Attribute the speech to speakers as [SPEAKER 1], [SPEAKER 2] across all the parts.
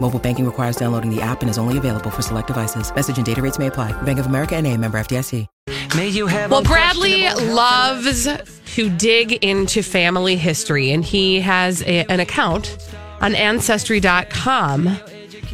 [SPEAKER 1] Mobile banking requires downloading the app and is only available for select devices. Message and data rates may apply. Bank of America and a member FDIC.
[SPEAKER 2] May you have
[SPEAKER 3] Well, Bradley loves to dig into family history, and he has a, an account on Ancestry.com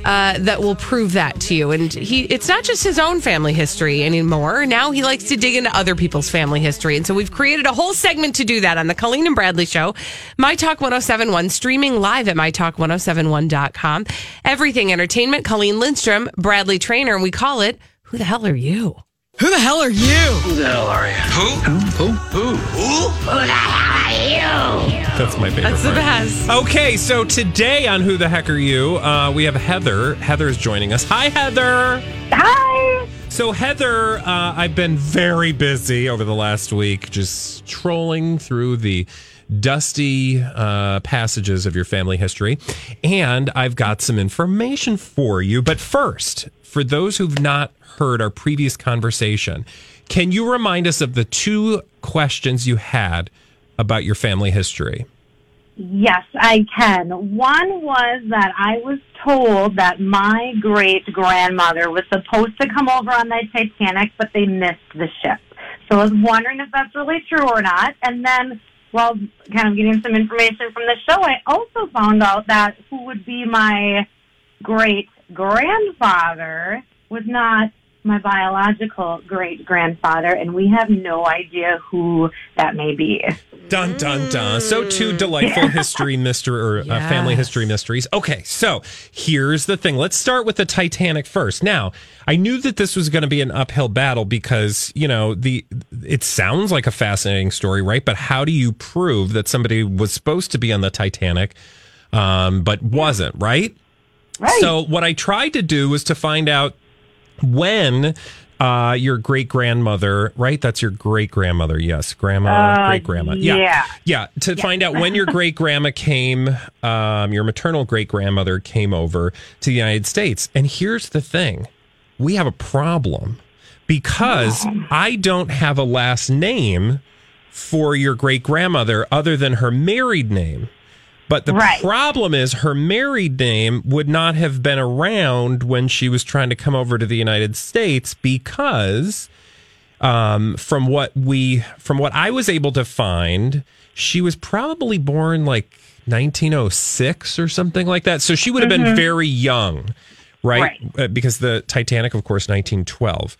[SPEAKER 3] uh, that will prove that to you. And he, it's not just his own family history anymore. Now he likes to dig into other people's family history. And so we've created a whole segment to do that on the Colleen and Bradley Show, My Talk 1071, streaming live at MyTalk1071.com. Everything Entertainment, Colleen Lindstrom, Bradley Traynor, and we call it Who the Hell Are You?
[SPEAKER 4] Who the hell are you?
[SPEAKER 2] Who the hell are you? Who? Who? Who? Who? Who the hell are you?
[SPEAKER 5] That's my favorite.
[SPEAKER 3] That's the
[SPEAKER 5] part.
[SPEAKER 3] best.
[SPEAKER 5] Okay, so today on Who the Heck Are You, uh, we have Heather. Heather's joining us. Hi, Heather.
[SPEAKER 6] Hi.
[SPEAKER 5] So, Heather, uh, I've been very busy over the last week just trolling through the dusty uh, passages of your family history. And I've got some information for you. But first, for those who've not heard our previous conversation, can you remind us of the two questions you had about your family history?
[SPEAKER 6] Yes, I can. One was that I was told that my great grandmother was supposed to come over on the Titanic, but they missed the ship. So I was wondering if that's really true or not. And then, while kind of getting some information from the show, I also found out that who would be my great grandfather was not my biological great grandfather, and we have no idea who that may be.
[SPEAKER 5] Dun dun dun. So two delightful history mystery or uh, family history mysteries. Okay, so here's the thing. Let's start with the Titanic first. Now, I knew that this was going to be an uphill battle because you know the it sounds like a fascinating story, right? But how do you prove that somebody was supposed to be on the Titanic, um, but wasn't, right?
[SPEAKER 6] Right.
[SPEAKER 5] So what I tried to do was to find out when uh, your great grandmother, right? That's your great grandmother. Yes, grandma,
[SPEAKER 6] Uh,
[SPEAKER 5] great grandma.
[SPEAKER 6] yeah.
[SPEAKER 5] yeah, yeah. To find out when your great grandma came, um, your maternal great grandmother came over to the United States. And here's the thing: we have a problem because I don't have a last name for your great grandmother other than her married name. But the
[SPEAKER 6] Right.
[SPEAKER 5] problem is her married name would not have been around when she was trying to come over to the United States because um, from what we from what I was able to find, she was probably born like 1906 or something like that. So she would have been very young, right? Uh, because the Titanic, of course, 1912.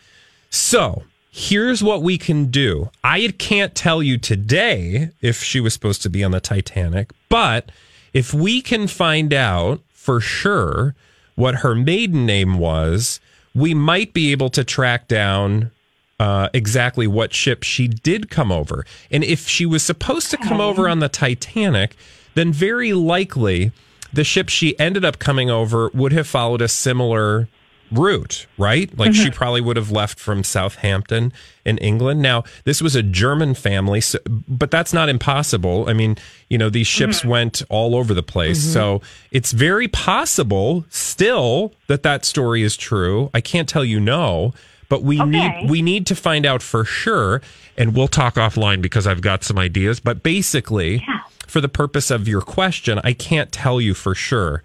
[SPEAKER 5] So here's what we can do. I can't tell you today if she was supposed to be on the Titanic, but if we can find out for sure what her maiden name was, we might be able to track down uh, exactly what ship she did come over. And if she was supposed to come over on the Titanic, then very likely the ship she ended up coming over would have followed a similar route, right? Like she mm-hmm. probably would have left from Southampton in England. Now, this was a German family, so, but that's not impossible. I mean, you know, these ships mm-hmm. went all over the place. Mm-hmm. So it's very possible still that that story is true. I can't tell you no, but we
[SPEAKER 6] Okay.
[SPEAKER 5] need we need to find out for sure and we'll talk offline because I've got some ideas, but basically for the purpose of your question, I can't tell you for sure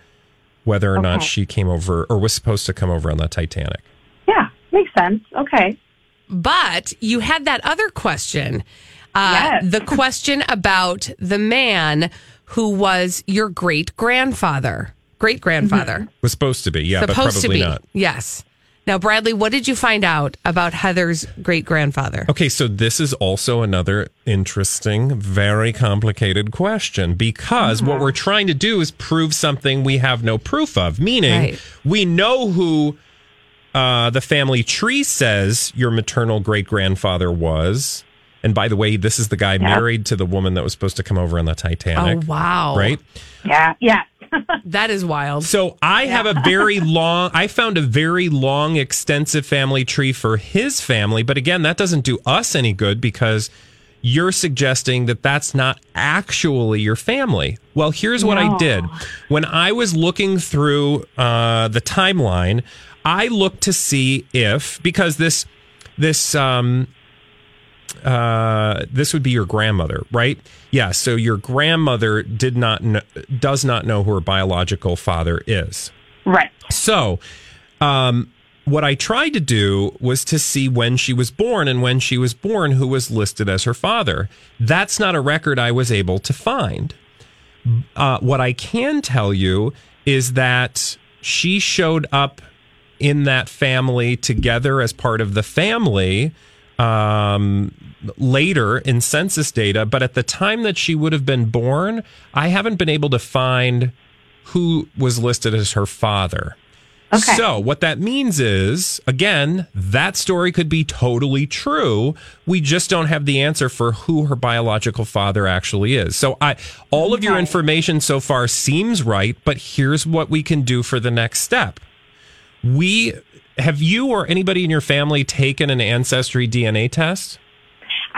[SPEAKER 5] whether or not she came over or was supposed to come over on the Titanic.
[SPEAKER 6] Yeah, makes sense. Okay.
[SPEAKER 3] But you had that other question. Uh,
[SPEAKER 6] Yes.
[SPEAKER 3] The question about the man who was your great grandfather, great grandfather.
[SPEAKER 5] Was supposed to be, yeah, but
[SPEAKER 3] Supposed to
[SPEAKER 5] probably
[SPEAKER 3] be.
[SPEAKER 5] not.
[SPEAKER 3] Yes. Now, Bradley, what did you find out about Heather's great grandfather?
[SPEAKER 5] Okay, so this is also another interesting, very complicated question because what we're trying to do is prove something we have no proof of, meaning
[SPEAKER 3] Right.
[SPEAKER 5] we know who uh, the family tree says your maternal great grandfather was. And by the way, this is the guy married to the woman that was supposed to come over on the Titanic.
[SPEAKER 3] Oh, wow.
[SPEAKER 5] Right?
[SPEAKER 6] Yeah, yeah.
[SPEAKER 3] That is wild.
[SPEAKER 5] So I have a very long, I found a very long, extensive family tree for his family. But again, that doesn't do us any good because you're suggesting that that's not actually your family. Well, here's what I did. When I was looking through uh, the timeline, I looked to see if, because this, this, um, uh, this would be your grandmother, right? Yeah. So your grandmother did not kn- does not know who her biological father is.
[SPEAKER 6] Right.
[SPEAKER 5] So, um, what I tried to do was to see when she was born and when she was born, who was listed as her father. That's not a record I was able to find. Uh, what I can tell you is that she showed up in that family together as part of the family um, later in census data, but at the time that she would have been born, I haven't been able to find who was listed as her father.
[SPEAKER 6] Okay.
[SPEAKER 5] So, what that means is, again, that story could be totally true. We just don't have the answer for who her biological father actually is. So, I all of your information so far seems right, but here's what we can do for the next step. We have you or anybody in your family taken an ancestry DNA test?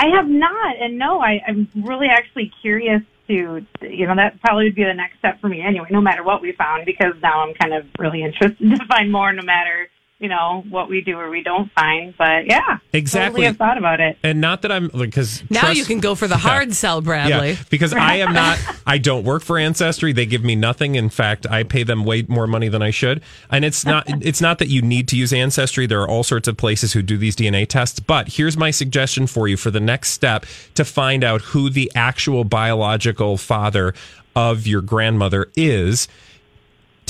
[SPEAKER 6] I have not, and no, I, I'm really actually curious to, you know, that probably would be the next step for me anyway, no matter what we found, because now I'm kind of really interested to find more, no matter, you know, what we do or we don't find. But yeah,
[SPEAKER 5] Exactly.
[SPEAKER 6] Totally have thought about it.
[SPEAKER 5] And not that I'm like, because
[SPEAKER 3] now you can go for the hard sell, Bradley.
[SPEAKER 5] Yeah, because I am not. I don't work for Ancestry. They give me nothing. In fact, I pay them way more money than I should. And it's not. It's not that you need to use Ancestry. There are all sorts of places who do these DNA tests. But here's my suggestion for you for the next step to find out who the actual biological father of your grandmother is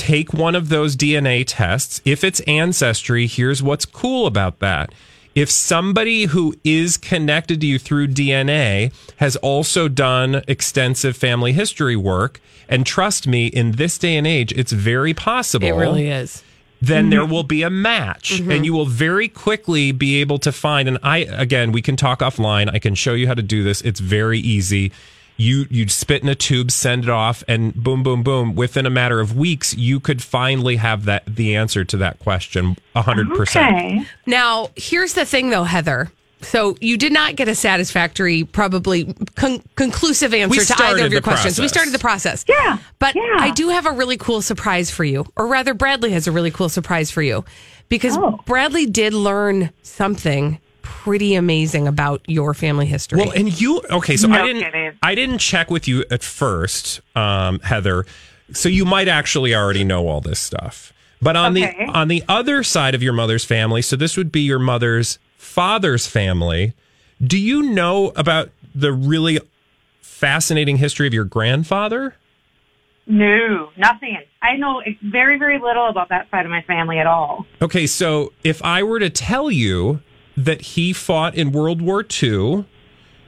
[SPEAKER 5] take one of those DNA tests. If it's ancestry, here's what's cool about that. If somebody who is connected to you through DNA has also done extensive family history work, and trust me, in this day and age, it's very possible
[SPEAKER 3] It really is.
[SPEAKER 5] then there will be a match
[SPEAKER 3] Mm-hmm.
[SPEAKER 5] and you will very quickly be able to find and i again we can talk offline i can show you how to do this it's very easy you you spit in a tube send it off and boom boom boom within a matter of weeks you could finally have that the answer to that question 100%
[SPEAKER 3] Now, here's the thing, though, Heather. So you did not get a satisfactory, probably con- conclusive answer to either of your
[SPEAKER 5] the
[SPEAKER 3] questions. We
[SPEAKER 5] process.
[SPEAKER 3] started the process.
[SPEAKER 6] Yeah,
[SPEAKER 3] But
[SPEAKER 6] yeah.
[SPEAKER 3] I do have a really cool surprise for you, or rather, Bradley has a really cool surprise for you, because
[SPEAKER 6] Oh.
[SPEAKER 3] Bradley did learn something pretty amazing about your family history.
[SPEAKER 5] Well, and you okay? So I didn't.
[SPEAKER 6] kidding.
[SPEAKER 5] I didn't check with you at first, um, Heather. So you might actually already know all this stuff. But on
[SPEAKER 6] Okay.
[SPEAKER 5] the on the other side of your mother's family, so this would be your mother's father's family. Do you know about the really fascinating history of your grandfather?
[SPEAKER 6] No, nothing. I know very, very little about that side of my family at all.
[SPEAKER 5] Okay, so if I were to tell you that he fought in World War II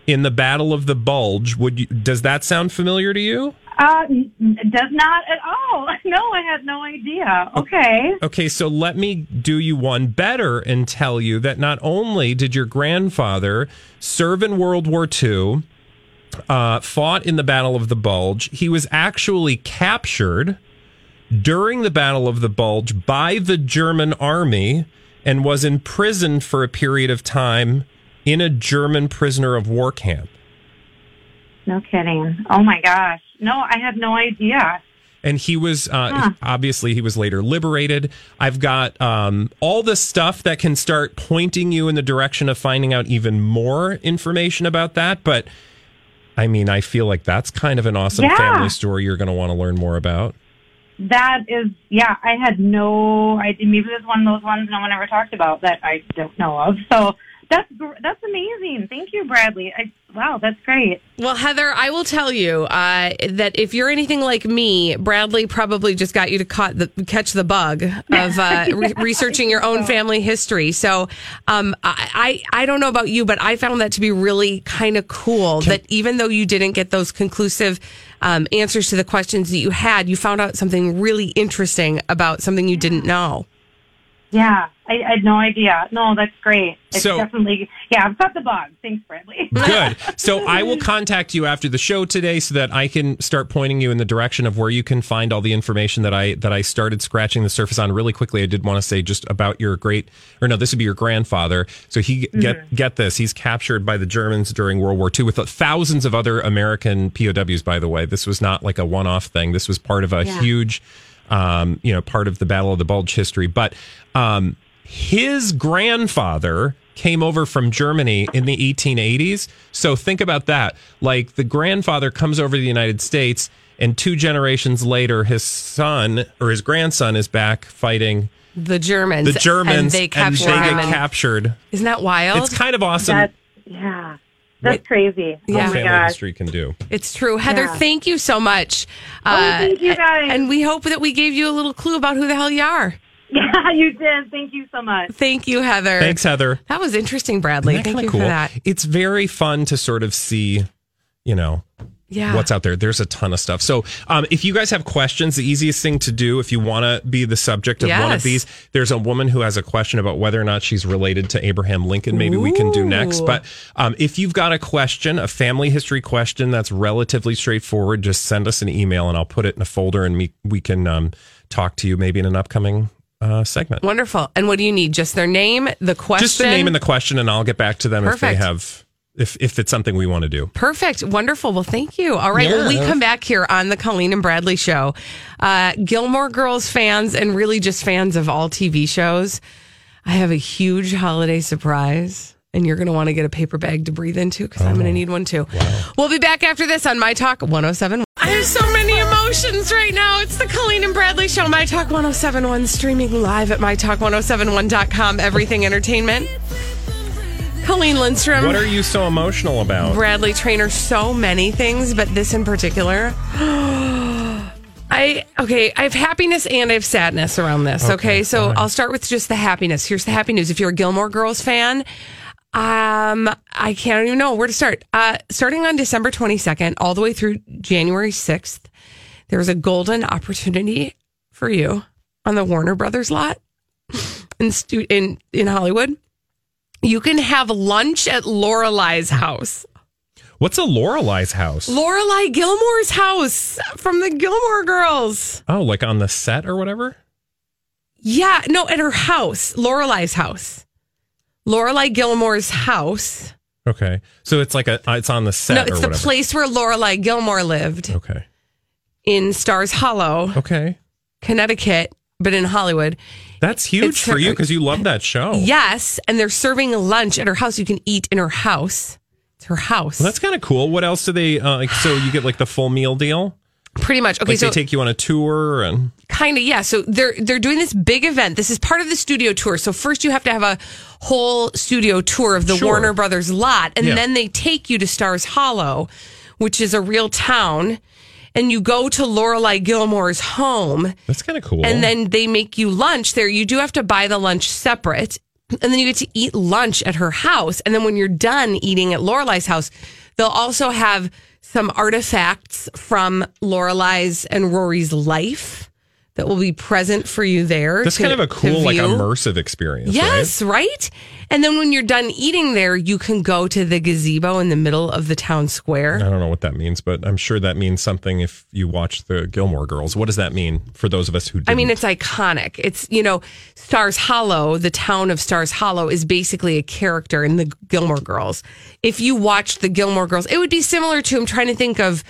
[SPEAKER 5] in the Battle of the Bulge, would you, does that sound familiar to you?
[SPEAKER 6] Uh, does not at all. No, I had no idea. Okay.
[SPEAKER 5] Okay, so let me do you one better and tell you that not only did your grandfather serve in World War II, uh, fought in the Battle of the Bulge, he was actually captured during the Battle of the Bulge by the German army and was imprisoned for a period of time in a German prisoner of war camp.
[SPEAKER 6] No kidding. Oh my gosh. No, I had no idea.
[SPEAKER 5] and he was uh,
[SPEAKER 6] Huh.
[SPEAKER 5] obviously he was later liberated. I've got um, all the stuff that can start pointing you in the direction of finding out even more information about that. But I mean, I feel like that's kind of an awesome
[SPEAKER 6] Yeah.
[SPEAKER 5] family story you're going to want to learn more about.
[SPEAKER 6] That is, yeah, I had no idea. Maybe it was one of those ones no one ever talked about that I don't know of. So That's gr- that's amazing. Thank you, Bradley. I, wow, that's great.
[SPEAKER 3] Well, Heather, I will tell you uh, that if you're anything like me, Bradley probably just got you to caught the, catch the bug of uh, re- researching your own family history. So um, I, I I don't know about you, but I found that to be really kind of cool. that even though you didn't get those conclusive um, answers to the questions that you had, you found out something really interesting about something you didn't know.
[SPEAKER 6] Yeah, I, I had no idea. No, that's great. It's
[SPEAKER 5] So-
[SPEAKER 6] definitely yeah. I've got the bug. Thanks, Bradley.
[SPEAKER 5] Good. So I will contact you after the show today so that I can start pointing you in the direction of where you can find all the information that I that I started scratching the surface on really quickly. I did want to say just about your great or no, this would be your grandfather. So he get get this. He's captured by the Germans during World War II with thousands of other American POWs by the way. This was not like a one-off thing. This was part of a huge um, you know, part of the Battle of the Bulge history. But um, his grandfather came over from Germany in the 1880s. So think about that. Like the grandfather comes over to the United States, and two generations later, his son or his grandson is back fighting
[SPEAKER 3] The Germans,
[SPEAKER 5] the Germans,
[SPEAKER 3] and they captured
[SPEAKER 5] and they get captured.
[SPEAKER 3] Isn't that wild?
[SPEAKER 5] It's kind of awesome
[SPEAKER 6] That's yeah. That's crazy.
[SPEAKER 3] Yeah.
[SPEAKER 6] Oh my
[SPEAKER 5] family
[SPEAKER 6] gosh.
[SPEAKER 5] history can do.
[SPEAKER 3] It's true. Heather,
[SPEAKER 6] Yeah.
[SPEAKER 3] thank you so much. Uh,
[SPEAKER 6] Oh, thank you, guys.
[SPEAKER 3] And we hope that we gave you a little clue about who the hell you are.
[SPEAKER 6] Yeah, you did. Thank you so much.
[SPEAKER 3] Thank you, Heather.
[SPEAKER 5] Thanks, Heather.
[SPEAKER 3] That was interesting, Bradley. Thank you
[SPEAKER 5] cool?
[SPEAKER 3] for that.
[SPEAKER 5] It's very fun to sort of see, you know,
[SPEAKER 3] Yeah.
[SPEAKER 5] what's out there. There's a ton of stuff. So, um, if you guys have questions, the easiest thing to do if you want to be the subject of one of these, there's a woman who has a question about whether or not she's related to Abraham Lincoln. Maybe we can do next. But um, if you've got a question, a family history question that's relatively straightforward, just send us an email and I'll put it in a folder and we we can um, talk to you maybe in an upcoming uh, segment.
[SPEAKER 3] Wonderful. And what do you need? Just their name, the question?
[SPEAKER 5] Just the name and the question, and I'll get back to them if they have if if it's something we want to do.
[SPEAKER 3] Perfect. Wonderful. Well, thank you. All right. When we come back here on the Colleen and Bradley show, uh, Gilmore Girls fans and really just fans of all TV shows, I have a huge holiday surprise. And you're going to want to get a paper bag to breathe into because I'm going to oh, need one too. We'll be back after this on My Talk 107. I have so many emotions right now. It's the Colleen and Bradley Show, My Talk 1071, streaming live at MyTalk1071.com, everything entertainment. Colleen Lindstrom.
[SPEAKER 5] What are you so emotional about?
[SPEAKER 3] Bradley Traynor so many things, but this in particular. I okay, I have happiness and I have sadness around this. Okay, so I'll start with just the happiness. Here's the happy news. If you're a Gilmore Girls fan, um, I can't even know where to start. Uh, starting on December 22nd, all the way through January 6th, there's a golden opportunity for you on the Warner Brothers lot in stu- in in Hollywood. You can have lunch at Lorelai's house.
[SPEAKER 5] What's a Lorelai's house?
[SPEAKER 3] Lorelai Gilmore's house from the Gilmore Girls.
[SPEAKER 5] Oh, like on the set or whatever?
[SPEAKER 3] Yeah, no, at her house, Lorelai's house. Lorelai Gilmore's house.
[SPEAKER 5] Okay. So it's like a uh, it's on the set
[SPEAKER 3] no,
[SPEAKER 5] or
[SPEAKER 3] it's the
[SPEAKER 5] whatever.
[SPEAKER 3] place where Lorelai Gilmore lived
[SPEAKER 5] Okay.
[SPEAKER 3] in Stars Hollow,
[SPEAKER 5] Okay.
[SPEAKER 3] Connecticut, but in Hollywood.
[SPEAKER 5] That's huge
[SPEAKER 3] It's
[SPEAKER 5] for
[SPEAKER 3] her-
[SPEAKER 5] you because you love that show.
[SPEAKER 3] Yes, and they're serving lunch at her house. You can eat in her house. It's her house.
[SPEAKER 5] Well, that's kind of cool. What else do they uh, like? So you get like the full meal deal?
[SPEAKER 3] Pretty much. Okay,
[SPEAKER 5] Like
[SPEAKER 3] so
[SPEAKER 5] they take you on a tour and
[SPEAKER 3] kind of yeah so they're they're doing this big event this is part of the studio tour so first you have to have a whole studio tour of the
[SPEAKER 5] Sure.
[SPEAKER 3] warner brothers lot and
[SPEAKER 5] Yeah.
[SPEAKER 3] then they take you to stars hollow which is a real town and you go to lorelai gilmore's home
[SPEAKER 5] that's kind of cool.
[SPEAKER 3] and then they make you lunch there you do have to buy the lunch separate and then you get to eat lunch at her house and then when you're done eating at lorelai's house they'll also have some artifacts from lorelai's and rory's life that will be present for you there
[SPEAKER 5] that's kind of a cool, like immersive experience.
[SPEAKER 3] Yes, right? And then when you're done eating there, you can go to the gazebo in the middle of the town square.
[SPEAKER 5] I don't know what that means, but I'm sure that means something if you watch the Gilmore Girls. What does that mean for those of us who? Didn't?
[SPEAKER 3] I mean, it's iconic. It's, you know, Stars Hollow, the town of Stars Hollow is basically a character in the Gilmore Girls. If you watched the Gilmore Girls, it would be similar to, I'm trying to think of,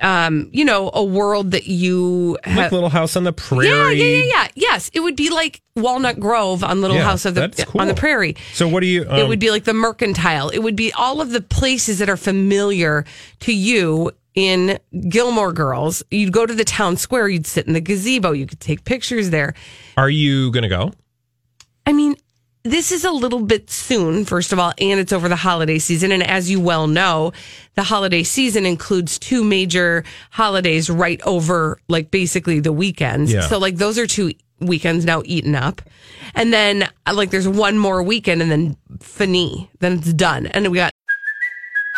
[SPEAKER 3] um, you know, a world that you
[SPEAKER 5] like
[SPEAKER 3] have.
[SPEAKER 5] Little House on the Prairie.
[SPEAKER 3] yeah, yeah, yeah, yeah. Yes, it would be like Walnut Grove on Little
[SPEAKER 5] Yeah,
[SPEAKER 3] House of the
[SPEAKER 5] cool.
[SPEAKER 3] on the Prairie.
[SPEAKER 5] So what do you? Um,
[SPEAKER 3] it would be like the Mercantile. It would be all of the places that are familiar to you in Gilmore Girls. You'd go to the town square. You'd sit in the gazebo. You could take pictures there.
[SPEAKER 5] Are you going to go?
[SPEAKER 3] I mean, this is a little bit soon, first of all, and it's over the holiday season. And as you well know, the holiday season includes two major holidays right over, like, basically the weekends.
[SPEAKER 5] Yeah.
[SPEAKER 3] So, like, those are two weekends now eaten up. And then, like, there's one more weekend and then fini. Then it's done. And we got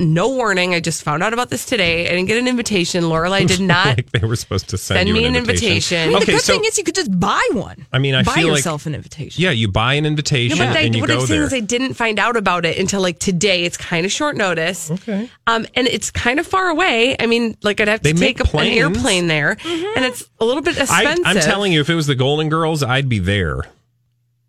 [SPEAKER 3] No warning. I just found out about this today. I didn't get an invitation. Lorelai did not
[SPEAKER 5] like they were supposed to send,
[SPEAKER 3] send
[SPEAKER 5] you
[SPEAKER 3] me
[SPEAKER 5] an
[SPEAKER 3] an invitation.
[SPEAKER 7] I mean,
[SPEAKER 5] Okay,
[SPEAKER 7] the good
[SPEAKER 5] so-
[SPEAKER 7] thing is you could just buy one.
[SPEAKER 5] I mean, I
[SPEAKER 7] buy
[SPEAKER 5] feel like-
[SPEAKER 7] yourself an invitation.
[SPEAKER 5] Yeah, you buy an
[SPEAKER 3] No,
[SPEAKER 5] invitation
[SPEAKER 3] but I,
[SPEAKER 5] and you
[SPEAKER 3] what
[SPEAKER 5] go
[SPEAKER 3] I'm saying
[SPEAKER 5] there.
[SPEAKER 3] is I didn't find out about it until like today. It's kind of short notice.
[SPEAKER 5] Okay.
[SPEAKER 3] Um, and it's kind of far away. I mean, like I'd have to
[SPEAKER 5] They
[SPEAKER 3] take
[SPEAKER 5] make
[SPEAKER 3] a, an airplane there, and it's a little bit
[SPEAKER 5] I,
[SPEAKER 3] expensive.
[SPEAKER 5] I'm telling you, if it was the Golden Girls, I'd be there.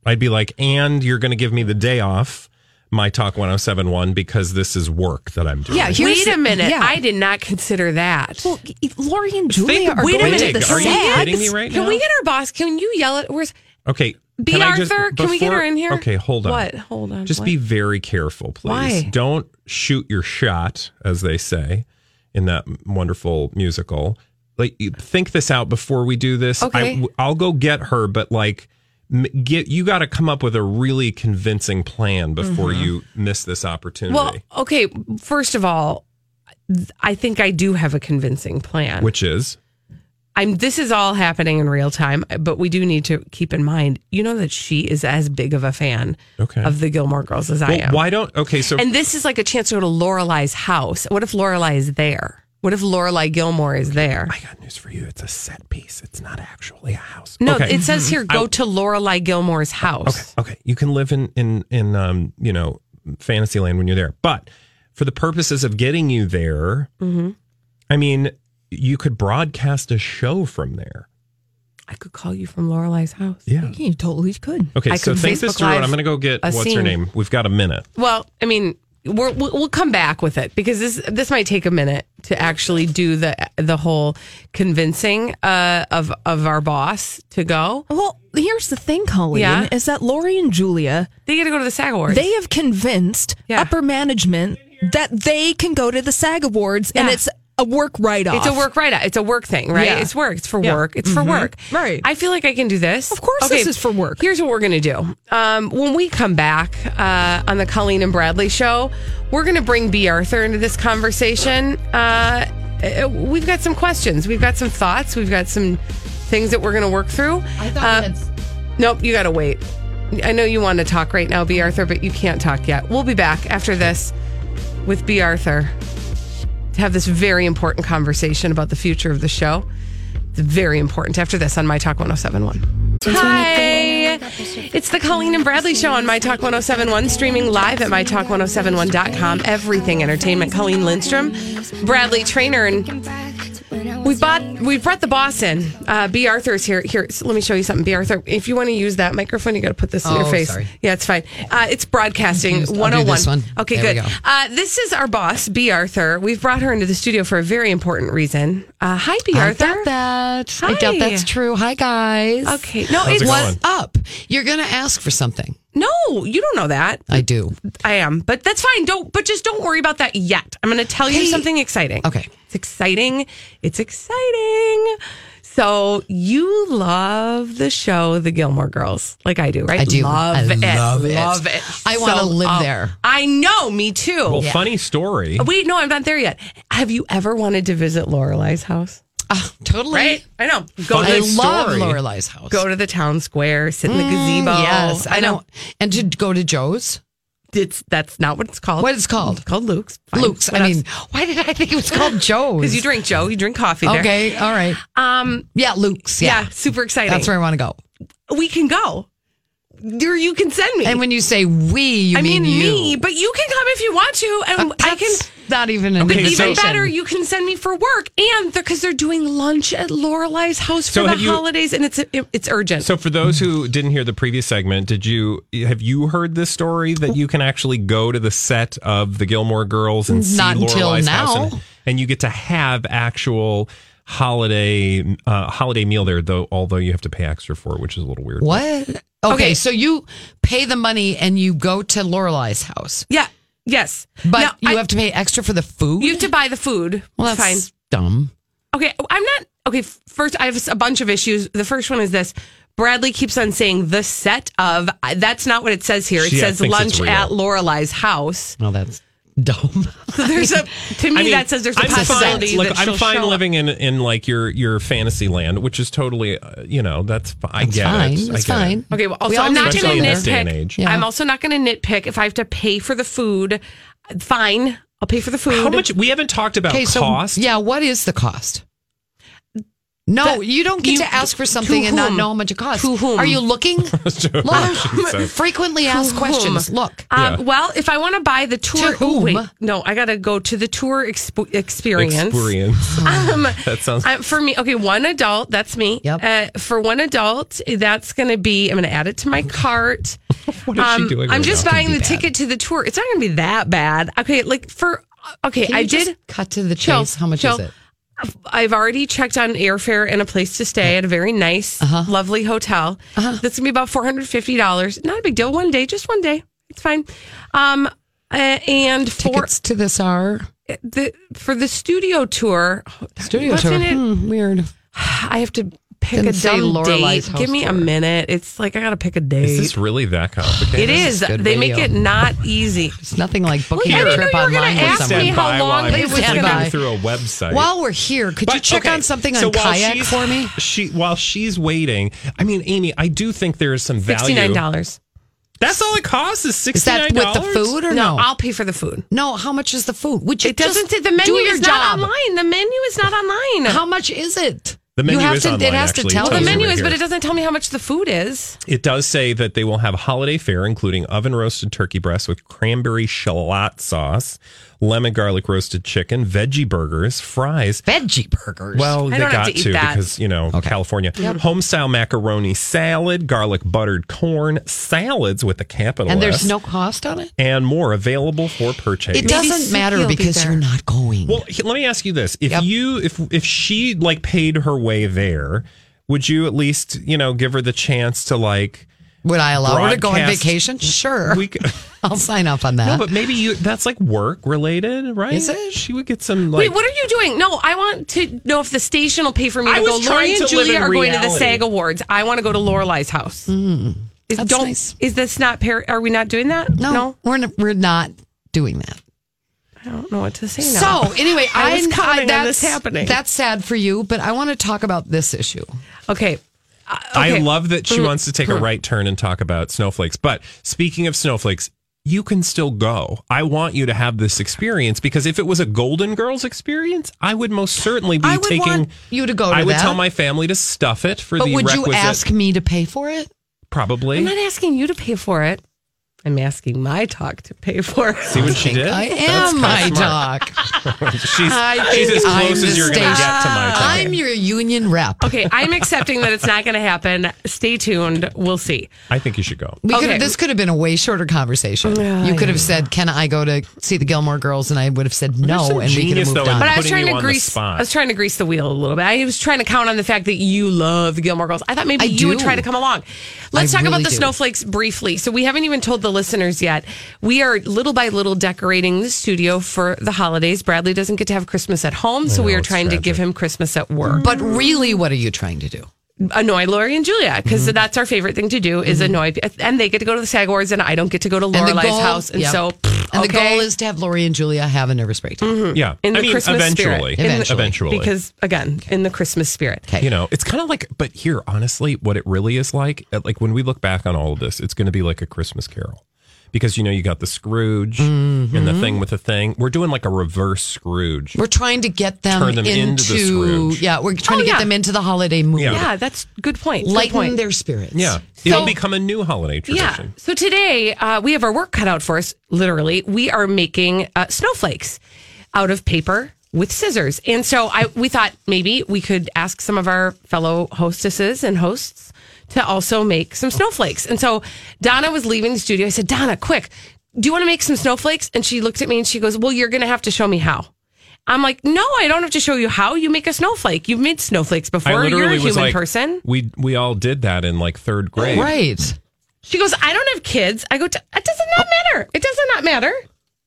[SPEAKER 5] I'd be like, and you're going to give me the day off, my Talk 1071, because this is work that I'm doing.
[SPEAKER 7] Yeah, here's
[SPEAKER 3] Wait a minute.
[SPEAKER 7] yeah.
[SPEAKER 3] I did not consider that.
[SPEAKER 7] Well, Lori and Julia
[SPEAKER 5] Think
[SPEAKER 7] are
[SPEAKER 3] wait a minute.
[SPEAKER 7] to the
[SPEAKER 5] Are you
[SPEAKER 7] set.
[SPEAKER 5] kidding me right
[SPEAKER 3] Can
[SPEAKER 5] now?
[SPEAKER 3] we get our boss? Can you yell at? Where's
[SPEAKER 5] Okay.
[SPEAKER 3] B.
[SPEAKER 5] can I just-
[SPEAKER 3] Arthur? Can we get her in here?
[SPEAKER 5] Okay, hold on.
[SPEAKER 3] What? Hold on.
[SPEAKER 5] Just
[SPEAKER 3] What?
[SPEAKER 5] be very careful, please.
[SPEAKER 3] Why?
[SPEAKER 5] Don't shoot your shot, as they say in that wonderful musical. Like, think this out before we do this.
[SPEAKER 3] Okay.
[SPEAKER 5] I, will go get her, but like, m- get you got to come up with a really convincing plan before you miss this opportunity.
[SPEAKER 3] Mm-hmm. Well, okay. First of all, I think I do have a convincing plan.
[SPEAKER 5] which is
[SPEAKER 3] I'm this is all happening in real time, but we do need to keep in mind, you know that she is as big of a fan
[SPEAKER 5] Okay.
[SPEAKER 3] of the Gilmore Girls as I am.
[SPEAKER 5] why don't okay? So
[SPEAKER 3] And this is like a chance to go to Lorelai's house. What if Lorelai is there? What if Lorelai Gilmore is there?
[SPEAKER 5] I got news for you. It's a set piece. It's not actually a house.
[SPEAKER 3] No,
[SPEAKER 5] Okay.
[SPEAKER 3] it says here go
[SPEAKER 5] I-
[SPEAKER 3] to Lorelai Gilmore's house.
[SPEAKER 5] Okay, okay. You can live in in in um you know Fantasyland when you're there, but for the purposes of getting you there,
[SPEAKER 3] Mm-hmm.
[SPEAKER 5] I mean, you could broadcast a show from there.
[SPEAKER 3] I could call you from Lorelai's house.
[SPEAKER 5] Yeah.
[SPEAKER 7] You totally could.
[SPEAKER 5] Okay,
[SPEAKER 3] I
[SPEAKER 5] so
[SPEAKER 3] could
[SPEAKER 5] think this through. I'm going to go get
[SPEAKER 3] a
[SPEAKER 5] what's her name. We've got a minute.
[SPEAKER 3] Well, I mean, we're, we'll we'll come back with it because this this might take a minute to actually do the the whole convincing uh, of of our boss to go.
[SPEAKER 7] Well, here's the thing, Colleen,
[SPEAKER 3] Yeah.
[SPEAKER 7] is that Lori and Julia,
[SPEAKER 3] They got to go to the SAG Awards.
[SPEAKER 7] they have convinced
[SPEAKER 3] Yeah.
[SPEAKER 7] upper management that they can go to the SAG Awards and it's a work write off.
[SPEAKER 3] It's a work right off. It's a work thing, right?
[SPEAKER 7] Yeah.
[SPEAKER 3] It's work. It's for
[SPEAKER 7] Yeah.
[SPEAKER 3] work. It's for work.
[SPEAKER 7] Right.
[SPEAKER 3] I feel like I can do this.
[SPEAKER 7] Of course this is for work.
[SPEAKER 3] Here's what we're going to do. Um, when we come back uh, on the Colleen and Bradley show, we're going to bring B. Arthur into this conversation. Uh, uh, we've got some questions. We've got some thoughts. We've got some things that we're going to work through. I thought Nope, you got to wait. I know you want to talk right now, B. Arthur, but you can't talk yet. We'll be back after this with B. Arthur to have this very important conversation about the future of the show. It's very important after this on My Talk 1071. Hi, it's the Colleen and Bradley Show on My Talk 1071, streaming live at MyTalk1071.com. Everything Entertainment. Colleen Lindstrom, Bradley Traynor, and we bought we brought the boss in. Uh, B. Arthur's here. Here, so let me show you something. B. Arthur, if you want to use that microphone, you got to put this in your
[SPEAKER 8] Oh,
[SPEAKER 3] face.
[SPEAKER 8] sorry.
[SPEAKER 3] Yeah, it's fine. Uh, it's broadcasting
[SPEAKER 8] Confused. I'll
[SPEAKER 3] 101.
[SPEAKER 8] one.
[SPEAKER 3] Okay,
[SPEAKER 8] There
[SPEAKER 3] good.
[SPEAKER 8] go.
[SPEAKER 3] Uh, this is our boss, B. Arthur. We've brought her into the studio for a very important reason. Uh, hi, B.
[SPEAKER 8] I
[SPEAKER 3] Arthur.
[SPEAKER 8] doubt that. I doubt that's true. Hi, guys.
[SPEAKER 3] Okay. No,
[SPEAKER 5] How's
[SPEAKER 3] it's
[SPEAKER 5] it
[SPEAKER 8] What's up? You're going to ask for something.
[SPEAKER 3] no. You don't know that.
[SPEAKER 8] I do.
[SPEAKER 3] I am, but that's fine. Don't. But just don't worry about that yet. I'm going to tell you
[SPEAKER 8] Hey.
[SPEAKER 3] something exciting.
[SPEAKER 8] Okay.
[SPEAKER 3] It's exciting. It's exciting. So you love the show The Gilmore Girls, like I do, right?
[SPEAKER 8] I do.
[SPEAKER 3] Love
[SPEAKER 8] I
[SPEAKER 3] it.
[SPEAKER 8] love it.
[SPEAKER 3] Love it.
[SPEAKER 8] I wanna
[SPEAKER 3] So,
[SPEAKER 8] live
[SPEAKER 3] uh,
[SPEAKER 8] there.
[SPEAKER 3] I know. Me too.
[SPEAKER 5] Well, funny story.
[SPEAKER 3] Wait, no, I'm not there yet. Have you ever wanted to visit Lorelai's house?
[SPEAKER 8] Ah, totally.
[SPEAKER 3] Right? I know. Go
[SPEAKER 8] I
[SPEAKER 3] to the
[SPEAKER 8] love
[SPEAKER 5] story.
[SPEAKER 8] Lorelai's house.
[SPEAKER 3] go to the town square, sit in the
[SPEAKER 8] Mm,
[SPEAKER 3] gazebo.
[SPEAKER 8] Yes, I know. And to go to Joe's.
[SPEAKER 3] It's that's not what it's called.
[SPEAKER 8] What it's called?
[SPEAKER 3] It's called Luke's. Fine.
[SPEAKER 8] Luke's. I mean, why did I think it was called Joe's?
[SPEAKER 3] because you drink Joe, you drink coffee there.
[SPEAKER 8] Okay, all right.
[SPEAKER 3] Um.
[SPEAKER 8] Yeah, Luke's.
[SPEAKER 3] Yeah.
[SPEAKER 8] Yeah,
[SPEAKER 3] super exciting.
[SPEAKER 8] that's where I want to go.
[SPEAKER 3] we can go. Or you can send me.
[SPEAKER 8] And when you say we, you
[SPEAKER 3] I mean,
[SPEAKER 8] you.
[SPEAKER 3] me, but you can come if you want to, and
[SPEAKER 8] Uh,
[SPEAKER 3] I can.
[SPEAKER 8] that's not even an
[SPEAKER 5] Okay,
[SPEAKER 3] Even
[SPEAKER 5] so-
[SPEAKER 3] better, you can send me for work, and because they're doing lunch at Lorelai's house for
[SPEAKER 5] So
[SPEAKER 3] the
[SPEAKER 5] have you-
[SPEAKER 3] holidays, and it's it, it's urgent.
[SPEAKER 5] So, for those who didn't hear the previous segment, did you have you heard this story that you can actually go to the set of the Gilmore Girls and see
[SPEAKER 8] Not until
[SPEAKER 5] Lorelai's house,
[SPEAKER 8] now.
[SPEAKER 5] and, and you get to have actual holiday uh, holiday meal there, though. Although you have to pay extra for it, which is a little weird.
[SPEAKER 8] What? Okay,
[SPEAKER 3] Okay.
[SPEAKER 8] so you pay the money and you go to Lorelai's house,
[SPEAKER 3] yeah, yes,
[SPEAKER 8] but
[SPEAKER 3] Now,
[SPEAKER 8] you
[SPEAKER 3] I-
[SPEAKER 8] have to pay extra for the food.
[SPEAKER 3] you have to buy the food.
[SPEAKER 8] well, that's
[SPEAKER 3] fine.
[SPEAKER 8] dumb.
[SPEAKER 3] Okay, I'm not okay. First, I have a bunch of issues. The first one is this: Bradley keeps on saying the set of. That's not what it says here. It
[SPEAKER 5] She,
[SPEAKER 3] says
[SPEAKER 5] thinks
[SPEAKER 3] lunch at Lorelai's house.
[SPEAKER 8] Well, that's dumb.
[SPEAKER 3] So there's a to me
[SPEAKER 5] I mean,
[SPEAKER 3] that says there's a
[SPEAKER 5] I'm fine,
[SPEAKER 3] possibility
[SPEAKER 5] look,
[SPEAKER 3] that
[SPEAKER 5] I'm
[SPEAKER 3] she'll
[SPEAKER 5] fine
[SPEAKER 3] show up.
[SPEAKER 5] living in in like your your fantasy land, which is totally, uh, you know, that's fi- I
[SPEAKER 8] That's
[SPEAKER 5] get
[SPEAKER 8] fine.
[SPEAKER 5] it. I
[SPEAKER 8] It's
[SPEAKER 5] get it.
[SPEAKER 8] fine.
[SPEAKER 3] Okay, well, also
[SPEAKER 8] all
[SPEAKER 3] I'm not going to
[SPEAKER 5] Especially in this day and
[SPEAKER 3] nitpick.
[SPEAKER 8] Yeah.
[SPEAKER 3] I'm also not going to nitpick if I have to pay for the food. Fine, I'll pay for the food.
[SPEAKER 5] How much? We haven't talked about
[SPEAKER 8] Okay, so
[SPEAKER 5] cost.
[SPEAKER 8] yeah, what is the cost? No,
[SPEAKER 3] The-
[SPEAKER 8] you don't get
[SPEAKER 3] you-
[SPEAKER 8] to ask for something
[SPEAKER 3] to
[SPEAKER 8] and not know how much it costs.
[SPEAKER 3] To whom?
[SPEAKER 8] Are you looking? Look, frequently asked questions. Look,
[SPEAKER 3] Um,
[SPEAKER 5] Yeah.
[SPEAKER 3] Well, if I want to buy the tour,
[SPEAKER 8] To whom?
[SPEAKER 3] wait, no, I got to go to the tour exp- experience.
[SPEAKER 5] Experience.
[SPEAKER 3] Um,
[SPEAKER 5] That sounds.
[SPEAKER 3] uh, for me, okay, one adult, that's me.
[SPEAKER 8] Yep.
[SPEAKER 3] Uh, for one adult, that's going to be, I'm going to add it to my cart.
[SPEAKER 5] what is she doing?
[SPEAKER 3] I'm
[SPEAKER 5] right
[SPEAKER 3] just
[SPEAKER 5] now?
[SPEAKER 3] buying the
[SPEAKER 8] bad.
[SPEAKER 3] ticket to the tour. It's not going to be that bad. Okay, like for, okay,
[SPEAKER 8] Can
[SPEAKER 3] I
[SPEAKER 8] you just
[SPEAKER 3] did.
[SPEAKER 8] cut to the
[SPEAKER 3] Chill,
[SPEAKER 8] chase. How much
[SPEAKER 3] chill.
[SPEAKER 8] is it?
[SPEAKER 3] I've already checked on airfare and a place to stay at a very nice,
[SPEAKER 8] Uh-huh.
[SPEAKER 3] lovely hotel. uh That's gonna be about four hundred fifty dollars. Not a big deal. One day, just one day. It's fine. Um, uh, and for
[SPEAKER 8] Tickets to this are
[SPEAKER 3] the for the studio tour,
[SPEAKER 8] studio tour.
[SPEAKER 3] it-
[SPEAKER 8] Hmm, weird.
[SPEAKER 3] I have to pick
[SPEAKER 8] Didn't
[SPEAKER 3] a
[SPEAKER 8] say
[SPEAKER 3] dumb
[SPEAKER 8] Lorelai's
[SPEAKER 3] date.
[SPEAKER 8] house
[SPEAKER 3] Give me a
[SPEAKER 8] tour.
[SPEAKER 3] minute. It's like I gotta pick a
[SPEAKER 5] day.
[SPEAKER 3] Is
[SPEAKER 5] this really that complicated?
[SPEAKER 3] It is.
[SPEAKER 8] This is good
[SPEAKER 3] They make
[SPEAKER 8] radio.
[SPEAKER 3] it not easy.
[SPEAKER 8] It's nothing like booking
[SPEAKER 3] I
[SPEAKER 8] a
[SPEAKER 3] didn't
[SPEAKER 8] trip
[SPEAKER 3] know you were
[SPEAKER 8] online
[SPEAKER 3] gonna
[SPEAKER 8] with
[SPEAKER 3] ask
[SPEAKER 8] someone.
[SPEAKER 3] me how long
[SPEAKER 5] while
[SPEAKER 3] it was
[SPEAKER 5] clicking
[SPEAKER 8] gonna-
[SPEAKER 5] through a website.
[SPEAKER 8] While we're here, could you
[SPEAKER 5] But,
[SPEAKER 8] check
[SPEAKER 5] okay,
[SPEAKER 8] on something on
[SPEAKER 5] so while
[SPEAKER 8] kayak
[SPEAKER 5] she's-
[SPEAKER 8] for me?
[SPEAKER 5] She while she's waiting. I mean, Amy, I do think there is some value.
[SPEAKER 3] Sixty nine dollars.
[SPEAKER 5] That's all it costs. Is
[SPEAKER 8] Is
[SPEAKER 5] sixty
[SPEAKER 8] that
[SPEAKER 5] nine
[SPEAKER 8] with the food or
[SPEAKER 3] No,
[SPEAKER 8] no?
[SPEAKER 3] I'll pay for the food.
[SPEAKER 8] no, how much is the food? Would you
[SPEAKER 3] It doesn't. say the menu
[SPEAKER 8] do your
[SPEAKER 3] is
[SPEAKER 8] job?
[SPEAKER 3] not online. The menu is not online.
[SPEAKER 8] How much is it?
[SPEAKER 5] The menu
[SPEAKER 8] you have
[SPEAKER 5] is
[SPEAKER 8] to,
[SPEAKER 5] online,
[SPEAKER 8] It has
[SPEAKER 5] actually.
[SPEAKER 8] to tell
[SPEAKER 3] the menu
[SPEAKER 5] right
[SPEAKER 3] is, but it doesn't tell me how much the food is.
[SPEAKER 5] It does say that they will have holiday fare, including oven roasted turkey breast with cranberry shallot sauce, lemon garlic roasted chicken, veggie burgers, fries.
[SPEAKER 8] Veggie burgers.
[SPEAKER 5] Well,
[SPEAKER 3] I
[SPEAKER 5] they
[SPEAKER 3] don't have
[SPEAKER 5] got
[SPEAKER 3] to eat
[SPEAKER 5] to,
[SPEAKER 3] that.
[SPEAKER 5] because you know California home style macaroni salad, garlic buttered corn salads with a capital
[SPEAKER 8] and there's
[SPEAKER 5] S,
[SPEAKER 8] no cost on it.
[SPEAKER 5] and more available for purchase.
[SPEAKER 8] It doesn't matter
[SPEAKER 3] will be
[SPEAKER 8] because
[SPEAKER 3] there.
[SPEAKER 8] you're not going.
[SPEAKER 5] Well, let me ask you this: if
[SPEAKER 8] Yep.
[SPEAKER 5] you if if she like paid her way there, would you at least you know give her the chance to like?
[SPEAKER 8] Would I allow her to go on vacation? Sure.
[SPEAKER 5] We could,
[SPEAKER 8] I'll sign up on that.
[SPEAKER 5] no, but maybe you that's like work related, right?
[SPEAKER 8] Is it?
[SPEAKER 5] She would get some like.
[SPEAKER 3] Wait, what are you doing? No, I want to know if the station will pay for me
[SPEAKER 5] I
[SPEAKER 3] to go.
[SPEAKER 5] was
[SPEAKER 3] Lori
[SPEAKER 5] trying
[SPEAKER 3] and
[SPEAKER 5] to live
[SPEAKER 3] Julie
[SPEAKER 5] in
[SPEAKER 3] are going to the
[SPEAKER 5] reality.
[SPEAKER 3] SAG Awards. I want to go to Lorelai's house. Hmm. Is,
[SPEAKER 8] That's
[SPEAKER 3] don't,
[SPEAKER 8] nice.
[SPEAKER 3] Is this not? Par- are we not doing that?
[SPEAKER 8] no, we're n- we're not doing that.
[SPEAKER 3] I don't know what to say now.
[SPEAKER 8] So anyway,
[SPEAKER 3] I was
[SPEAKER 8] I'm-
[SPEAKER 3] counting
[SPEAKER 8] that's,
[SPEAKER 3] this happening.
[SPEAKER 8] That's sad for you, but I want to talk about this issue.
[SPEAKER 3] okay.
[SPEAKER 5] I love that she mm-hmm. wants to take a mm-hmm. right turn and talk about snowflakes. But speaking of snowflakes, you can still go. I want you to have this experience because if it was a Golden Girls experience, I would most certainly be
[SPEAKER 8] I would
[SPEAKER 5] taking.
[SPEAKER 8] want you to go to
[SPEAKER 5] I would
[SPEAKER 8] that.
[SPEAKER 5] tell my family to stuff it for
[SPEAKER 8] But
[SPEAKER 5] the
[SPEAKER 8] would
[SPEAKER 5] requisite.
[SPEAKER 8] you ask me to pay for it?
[SPEAKER 5] Probably.
[SPEAKER 3] I'm not asking you to pay for it. I'm asking my talk to pay for it.
[SPEAKER 5] See what she did?
[SPEAKER 8] I am my
[SPEAKER 5] smart.
[SPEAKER 8] talk.
[SPEAKER 5] She's,
[SPEAKER 8] I
[SPEAKER 5] she's
[SPEAKER 8] think
[SPEAKER 5] as
[SPEAKER 8] I'm
[SPEAKER 5] close as you're going to get to my talk.
[SPEAKER 8] I'm your union rep.
[SPEAKER 3] Okay, I'm accepting that it's not going to happen. Stay tuned. We'll see.
[SPEAKER 5] I think you should go.
[SPEAKER 8] We
[SPEAKER 3] Okay.
[SPEAKER 8] have, this could have been a way shorter conversation. Oh, you could have said, "Can I go to see the Gilmore Girls?" And I would have said no,
[SPEAKER 5] some
[SPEAKER 8] and we could
[SPEAKER 5] genius,
[SPEAKER 8] have moved
[SPEAKER 5] though,
[SPEAKER 8] on.
[SPEAKER 3] But I was trying to grease. I was trying to grease the wheel a little bit. I was trying to count on the fact that you love the Gilmore Girls. I thought maybe
[SPEAKER 8] I
[SPEAKER 3] you would try to come along. Let's
[SPEAKER 8] I
[SPEAKER 3] talk about the
[SPEAKER 8] do.
[SPEAKER 3] snowflakes briefly. So we haven't even told the listeners yet. We are little by little decorating the studio for the holidays. Bradley doesn't get to have Christmas at home, so we are
[SPEAKER 5] it's
[SPEAKER 3] trying to give him Christmas at work.
[SPEAKER 8] But really, what are you trying to do?
[SPEAKER 3] Annoy Lori and Julia because
[SPEAKER 8] Mm-hmm.
[SPEAKER 3] that's our favorite thing to do is annoy, and they get to go to the SAG Awards, and I don't get to go to
[SPEAKER 8] And
[SPEAKER 3] Lorelai's
[SPEAKER 8] goal-
[SPEAKER 3] house, and
[SPEAKER 8] yep.
[SPEAKER 3] so
[SPEAKER 8] And the goal is to have Lori and Julia have a nervous breakdown.
[SPEAKER 5] Yeah.
[SPEAKER 3] in the
[SPEAKER 5] I mean,
[SPEAKER 3] Christmas
[SPEAKER 5] eventually.
[SPEAKER 3] spirit. In the-
[SPEAKER 8] Eventually.
[SPEAKER 5] Eventually.
[SPEAKER 3] because again, in the Christmas spirit.
[SPEAKER 8] Okay.
[SPEAKER 5] You know, it's kind of like, but here, honestly, what it really is like, uh, like when we look back on all of this, it's going to be like a Christmas carol. Because, you know, you got the Scrooge and the thing with the thing. We're doing like a reverse Scrooge.
[SPEAKER 8] We're trying to get them,
[SPEAKER 5] Turn them into
[SPEAKER 8] into,
[SPEAKER 5] the Scrooge.
[SPEAKER 8] yeah, we're trying
[SPEAKER 3] Oh,
[SPEAKER 8] to get
[SPEAKER 3] yeah.
[SPEAKER 8] them into the holiday mood.
[SPEAKER 5] Yeah.
[SPEAKER 3] Yeah, that's good point. Good
[SPEAKER 8] Lighten
[SPEAKER 3] point.
[SPEAKER 8] their spirits.
[SPEAKER 5] Yeah. It'll become a new holiday tradition.
[SPEAKER 3] Yeah. So today uh, we have our work cut out for us. Literally, we are making uh, snowflakes out of paper with scissors, and so I we thought maybe we could ask some of our fellow hostesses and hosts to also make some snowflakes. And so Donna was leaving the studio. I said, Donna, quick, do you want to make some snowflakes? And she looked at me and she goes, Well, you're going to have to show me how. I'm like, no, I don't have to show you how you make a snowflake. You've made snowflakes
[SPEAKER 5] I
[SPEAKER 3] before.
[SPEAKER 5] literally
[SPEAKER 3] You're a
[SPEAKER 5] was
[SPEAKER 3] human
[SPEAKER 5] like,
[SPEAKER 3] person.
[SPEAKER 5] We we all did that in like third grade.
[SPEAKER 8] Right.
[SPEAKER 3] She goes, I don't have kids. I go, it does not matter. It does not not matter.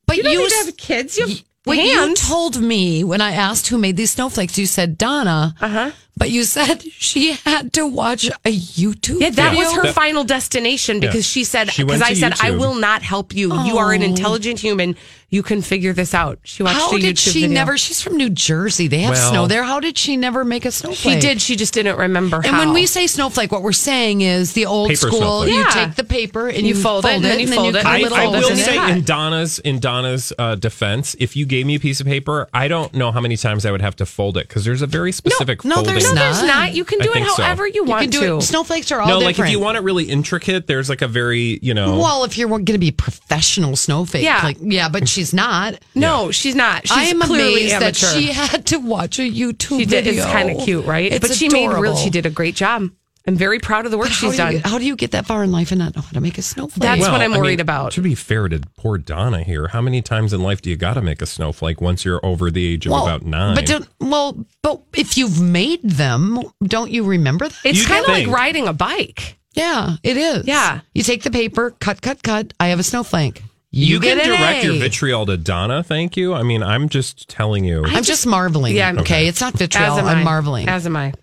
[SPEAKER 8] But
[SPEAKER 3] You don't
[SPEAKER 8] you
[SPEAKER 3] need to have kids. You have
[SPEAKER 8] What you told me when I asked who made these snowflakes, you said Donna. Uh huh. But you said she had to watch a YouTube.
[SPEAKER 3] yeah, that was
[SPEAKER 8] video.
[SPEAKER 3] her final destination because
[SPEAKER 5] Yeah.
[SPEAKER 3] she said, because I
[SPEAKER 5] to
[SPEAKER 3] said, I will not help you. You are an intelligent human. You can figure this out. She watched
[SPEAKER 8] How
[SPEAKER 3] a
[SPEAKER 8] did
[SPEAKER 3] YouTube
[SPEAKER 8] she
[SPEAKER 3] video.
[SPEAKER 8] never? She's from New Jersey. They have
[SPEAKER 5] Well-
[SPEAKER 8] snow there. How did she never make a
[SPEAKER 3] She
[SPEAKER 8] snowflake?
[SPEAKER 3] did. She just didn't remember
[SPEAKER 8] And
[SPEAKER 3] how.
[SPEAKER 8] when we say snowflake, what we're saying is the old
[SPEAKER 5] Paper
[SPEAKER 8] school.
[SPEAKER 5] snowflake.
[SPEAKER 8] You
[SPEAKER 3] Yeah.
[SPEAKER 8] take the paper and
[SPEAKER 3] You
[SPEAKER 8] you,
[SPEAKER 3] fold it, and then you fold it,
[SPEAKER 8] cut
[SPEAKER 5] I,
[SPEAKER 8] a little
[SPEAKER 5] I will
[SPEAKER 8] in
[SPEAKER 5] say
[SPEAKER 8] it.
[SPEAKER 5] in Donna's in Donna's uh, defense, if you gave me a piece of paper, I don't know how many times I would have to fold it because there's a very specific
[SPEAKER 8] no,
[SPEAKER 5] folding.
[SPEAKER 8] There's
[SPEAKER 3] no, there's
[SPEAKER 8] not.
[SPEAKER 3] not. You can
[SPEAKER 5] I
[SPEAKER 3] do it
[SPEAKER 5] think so.
[SPEAKER 3] however you want You
[SPEAKER 8] can do
[SPEAKER 3] to.
[SPEAKER 8] it. Snowflakes are all
[SPEAKER 5] No, like if you want it really intricate, there's like a very you know.
[SPEAKER 8] well, if you're going to be a professional snowflake,
[SPEAKER 3] Yeah.
[SPEAKER 8] like, yeah, but she's not.
[SPEAKER 3] no, she's not. She's
[SPEAKER 8] I am
[SPEAKER 3] clearly
[SPEAKER 8] amazed that she had to watch a YouTube video.
[SPEAKER 3] She did.
[SPEAKER 8] video.
[SPEAKER 3] It's kind of cute, right?
[SPEAKER 8] It's
[SPEAKER 3] but she made real. She did a great job. I'm very proud of the work
[SPEAKER 8] How
[SPEAKER 3] she's
[SPEAKER 8] do,
[SPEAKER 3] done.
[SPEAKER 8] you, how do you get that far in life and not know how to make a snowflake?
[SPEAKER 3] That's what I'm
[SPEAKER 5] I
[SPEAKER 3] worried
[SPEAKER 5] mean,
[SPEAKER 3] about.
[SPEAKER 5] To be fair to poor Donna here, how many times in life do you got to make a snowflake once you're over the age of about nine?
[SPEAKER 8] But don't, well, but if you've made them, don't you remember that?
[SPEAKER 3] It's kind of like riding a bike.
[SPEAKER 8] yeah, it is.
[SPEAKER 3] Yeah.
[SPEAKER 8] you take the paper, cut, cut, cut. I have a snowflake.
[SPEAKER 5] you,
[SPEAKER 8] get
[SPEAKER 5] can direct
[SPEAKER 8] A.
[SPEAKER 5] your vitriol to Donna. Thank you. I mean, I'm just telling you.
[SPEAKER 8] I'm just, marveling.
[SPEAKER 3] Yeah, I'm-
[SPEAKER 8] okay. It's not vitriol.
[SPEAKER 3] As am
[SPEAKER 8] I'm marveling.
[SPEAKER 3] As am I.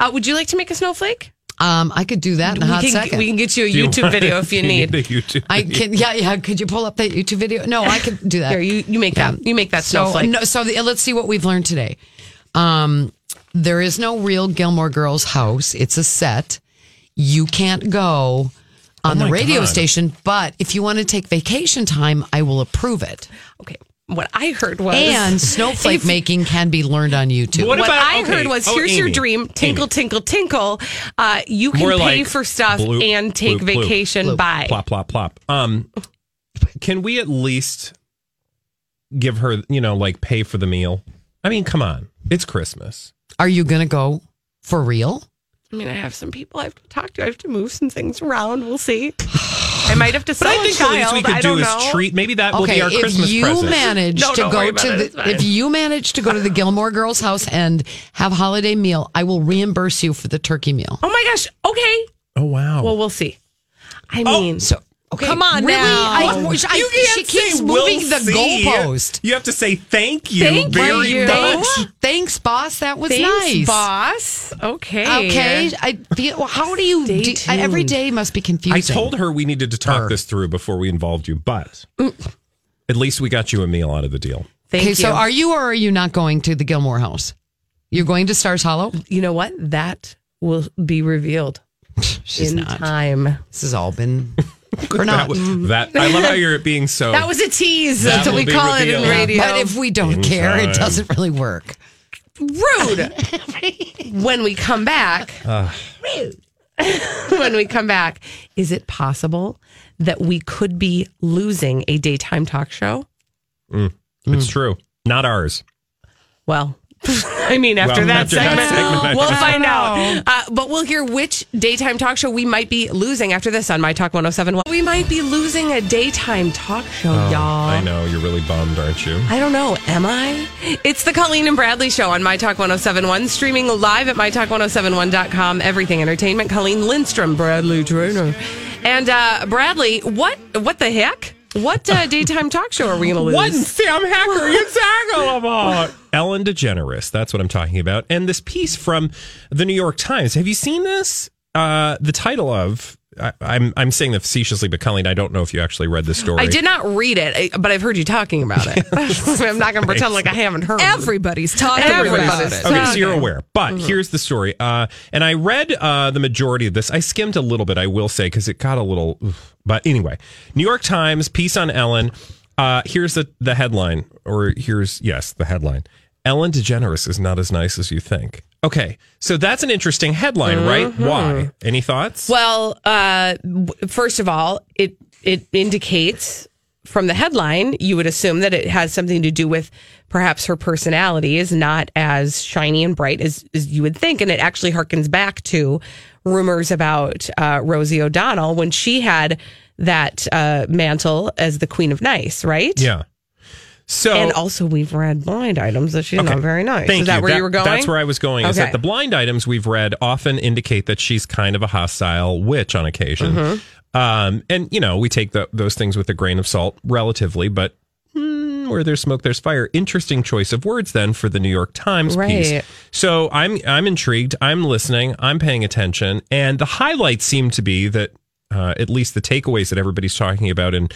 [SPEAKER 3] Uh, would you like to make a snowflake?
[SPEAKER 8] Um, I could do that in a
[SPEAKER 3] we
[SPEAKER 8] hot
[SPEAKER 3] can
[SPEAKER 8] second.
[SPEAKER 3] we can get you a
[SPEAKER 5] Do you
[SPEAKER 3] YouTube
[SPEAKER 5] want-
[SPEAKER 3] video if you
[SPEAKER 5] do
[SPEAKER 3] need.
[SPEAKER 5] the YouTube.
[SPEAKER 8] I
[SPEAKER 5] video?
[SPEAKER 8] can. Yeah, yeah. Could you pull up that YouTube video? No, I could do that.
[SPEAKER 3] Here, you you make that. You make that
[SPEAKER 8] So
[SPEAKER 3] snowflake.
[SPEAKER 8] no, so the, let's see what we've learned today. Um, there is no real Gilmore Girls house. It's a set. You can't go on the radio
[SPEAKER 5] God.
[SPEAKER 8] station, but if you want to take vacation time, I will approve it.
[SPEAKER 3] Okay. What I heard was
[SPEAKER 8] And snowflake
[SPEAKER 3] If-
[SPEAKER 8] making can be learned on YouTube.
[SPEAKER 5] What
[SPEAKER 3] What,
[SPEAKER 5] about-
[SPEAKER 3] I
[SPEAKER 5] okay.
[SPEAKER 3] heard was,
[SPEAKER 5] Oh,
[SPEAKER 3] "Here's your dream, tinkle,
[SPEAKER 5] Amy.
[SPEAKER 3] tinkle, tinkle. Uh, you can
[SPEAKER 5] More
[SPEAKER 3] pay
[SPEAKER 5] like
[SPEAKER 3] for stuff
[SPEAKER 5] bloop,
[SPEAKER 3] and take
[SPEAKER 5] bloop, bloop,
[SPEAKER 3] vacation
[SPEAKER 8] bloop.
[SPEAKER 3] by."
[SPEAKER 5] plop plop plop. Um, can we at least give her, you know, like pay for the meal? I mean, come on, it's Christmas.
[SPEAKER 8] Are you going to go for real?
[SPEAKER 3] I mean, I have some people I have to talk to. I have to move some things around. We'll see. I might have to sell
[SPEAKER 5] But
[SPEAKER 3] sell
[SPEAKER 5] I
[SPEAKER 3] a
[SPEAKER 5] think the
[SPEAKER 3] child.
[SPEAKER 5] least we could do
[SPEAKER 3] don't
[SPEAKER 5] is
[SPEAKER 3] know.
[SPEAKER 5] treat. Maybe that will
[SPEAKER 8] Okay,
[SPEAKER 5] be our
[SPEAKER 8] if
[SPEAKER 5] Christmas
[SPEAKER 8] you
[SPEAKER 5] present.
[SPEAKER 8] manage
[SPEAKER 3] No,
[SPEAKER 8] to
[SPEAKER 3] don't
[SPEAKER 8] go to
[SPEAKER 3] it.
[SPEAKER 8] the if you manage to go to the Gilmore Girls house and have holiday meal, I will reimburse you for the turkey meal.
[SPEAKER 3] Oh my gosh. Okay.
[SPEAKER 5] oh wow.
[SPEAKER 3] Well, we'll see. I oh. mean,
[SPEAKER 8] So okay,
[SPEAKER 7] Come on
[SPEAKER 8] really?
[SPEAKER 7] now.
[SPEAKER 8] I, oh. I,
[SPEAKER 5] you can't
[SPEAKER 8] keeps
[SPEAKER 5] say
[SPEAKER 8] moving
[SPEAKER 5] we'll
[SPEAKER 8] the
[SPEAKER 5] see.
[SPEAKER 8] goalpost.
[SPEAKER 5] You have to say thank you
[SPEAKER 3] Thank
[SPEAKER 5] very
[SPEAKER 3] you.
[SPEAKER 5] much.
[SPEAKER 8] Thanks, thanks, boss. That was
[SPEAKER 3] thanks,
[SPEAKER 8] nice.
[SPEAKER 3] boss. Okay.
[SPEAKER 8] Okay, I feel. well, How do you?
[SPEAKER 3] Stay
[SPEAKER 8] do- every
[SPEAKER 3] tuned.
[SPEAKER 8] day must be confusing.
[SPEAKER 5] I told her we needed to talk
[SPEAKER 8] Her.
[SPEAKER 5] this through before we involved you, but at least we got you a meal out of the deal.
[SPEAKER 3] Thank
[SPEAKER 8] Okay,
[SPEAKER 3] you.
[SPEAKER 8] so are you or are you not going to the Gilmore house? You're going to Stars Hollow.
[SPEAKER 3] you know what? That will be revealed
[SPEAKER 8] She's
[SPEAKER 3] in
[SPEAKER 8] not.
[SPEAKER 3] time.
[SPEAKER 8] This has all been or
[SPEAKER 5] That,
[SPEAKER 8] not.
[SPEAKER 5] was- mm-hmm. that I love how you're being so.
[SPEAKER 3] That was a tease. That's what we
[SPEAKER 5] be
[SPEAKER 3] call it in radio.
[SPEAKER 8] But if we don't
[SPEAKER 5] In
[SPEAKER 8] care,
[SPEAKER 5] time.
[SPEAKER 8] it doesn't really work.
[SPEAKER 3] rude. when we come back, rude. when we come back, is it possible that we could be losing a daytime talk show?
[SPEAKER 5] Mm, it's mm. true. Not ours.
[SPEAKER 3] Well, I mean, after
[SPEAKER 5] Well,
[SPEAKER 3] that
[SPEAKER 5] after that
[SPEAKER 3] segment,
[SPEAKER 5] segment, I
[SPEAKER 3] we'll find out. Uh, but we'll hear which daytime talk show we might be losing after this on My Talk 1071. We might be losing a daytime talk show, y'all.
[SPEAKER 5] I know you're really bummed, aren't you?
[SPEAKER 3] I don't know. Am I? It's the Colleen and Bradley Show on My Talk 1071, streaming live at MyTalk1071.com. Everything Entertainment. Colleen Lindstrom, Bradley Traynor. And uh, Bradley, what what the heck? What uh, daytime talk show are we going to lose?
[SPEAKER 5] What Sam Hacker you talking about? Ellen DeGeneres. That's what I'm talking about. And this piece from the New York Times. Have you seen this? Uh, the title of I, I'm I'm saying that facetiously, but Colleen, I don't know if you actually read this story.
[SPEAKER 3] I did not read it, but I've heard you talking about it. I'm not going to pretend like I haven't heard.
[SPEAKER 7] Everybody's talking
[SPEAKER 3] Everybody's
[SPEAKER 7] about it.
[SPEAKER 5] Okay, so you're aware. But here's the story. Uh, and I read uh, the majority of this. I skimmed a little bit, I will say, because it got a little. oof. But anyway, New York Times piece on Ellen. Uh, here's the the headline, or here's yes, the headline. Ellen DeGeneres is not as nice as you think. Okay, so that's an interesting headline, right? Why? Any thoughts?
[SPEAKER 3] Well, uh, first of all, it it indicates from the headline you would assume that it has something to do with perhaps her personality is not as shiny and bright as, as you would think, and it actually harkens back to rumors about uh, Rosie O'Donnell when she had that uh, mantle as the Queen of Nice, right?
[SPEAKER 5] yeah. So
[SPEAKER 3] And also, we've read blind items that she's not very nice.
[SPEAKER 5] Thank
[SPEAKER 3] is that
[SPEAKER 5] you.
[SPEAKER 3] where you were going?
[SPEAKER 5] That's where I was going. Is that the blind items we've read often indicate that she's kind of a hostile witch on occasion.
[SPEAKER 3] Mm-hmm.
[SPEAKER 5] Um, and, you know, we take the, those things with a grain of salt relatively, but hmm, where there's smoke, there's fire. Interesting choice of words then for the New York Times piece. So I'm, I'm intrigued. I'm listening. I'm paying attention. And the highlights seem to be that, uh, at least the takeaways that everybody's talking about in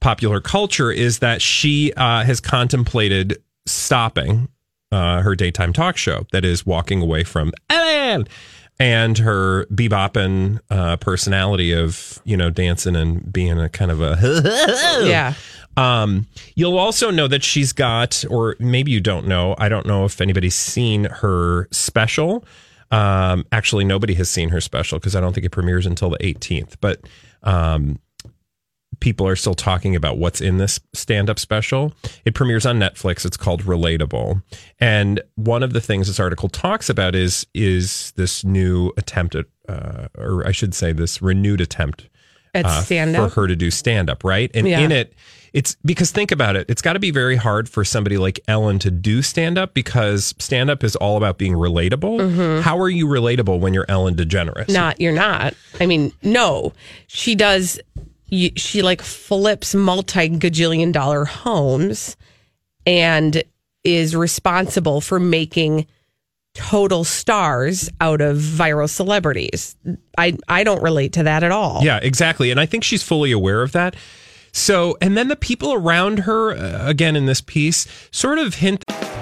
[SPEAKER 5] popular culture is that she uh, has contemplated stopping uh, her daytime talk show that is walking away from Ellen and her bebopping uh, personality of you know dancing and being a kind of a
[SPEAKER 3] yeah.
[SPEAKER 5] um, you'll also know that she's got, or maybe you don't know. I don't know if anybody's seen her special. Um, actually, nobody has seen her special because I don't think it premieres until the 18th. But um, people are still talking about what's in this stand-up special. It premieres on Netflix. It's called Relatable, and one of the things this article talks about is is this new attempt at, uh, or I should say, this renewed attempt
[SPEAKER 3] At
[SPEAKER 5] uh,
[SPEAKER 3] stand-up?
[SPEAKER 5] for her to do stand up, right? And
[SPEAKER 3] Yeah.
[SPEAKER 5] in it, it's because think about it, it's got to be very hard for somebody like Ellen to do stand up because stand up is all about being relatable.
[SPEAKER 3] Mm-hmm.
[SPEAKER 5] How are you relatable when you're Ellen DeGeneres?
[SPEAKER 3] Not, you're not. I mean, no, she does. She like flips multi gajillion dollar homes and is responsible for making total stars out of viral celebrities. I I don't relate to that at all.
[SPEAKER 5] Yeah, exactly. And I think she's fully aware of that. So, and then the people around her, uh, again in this piece, sort of hint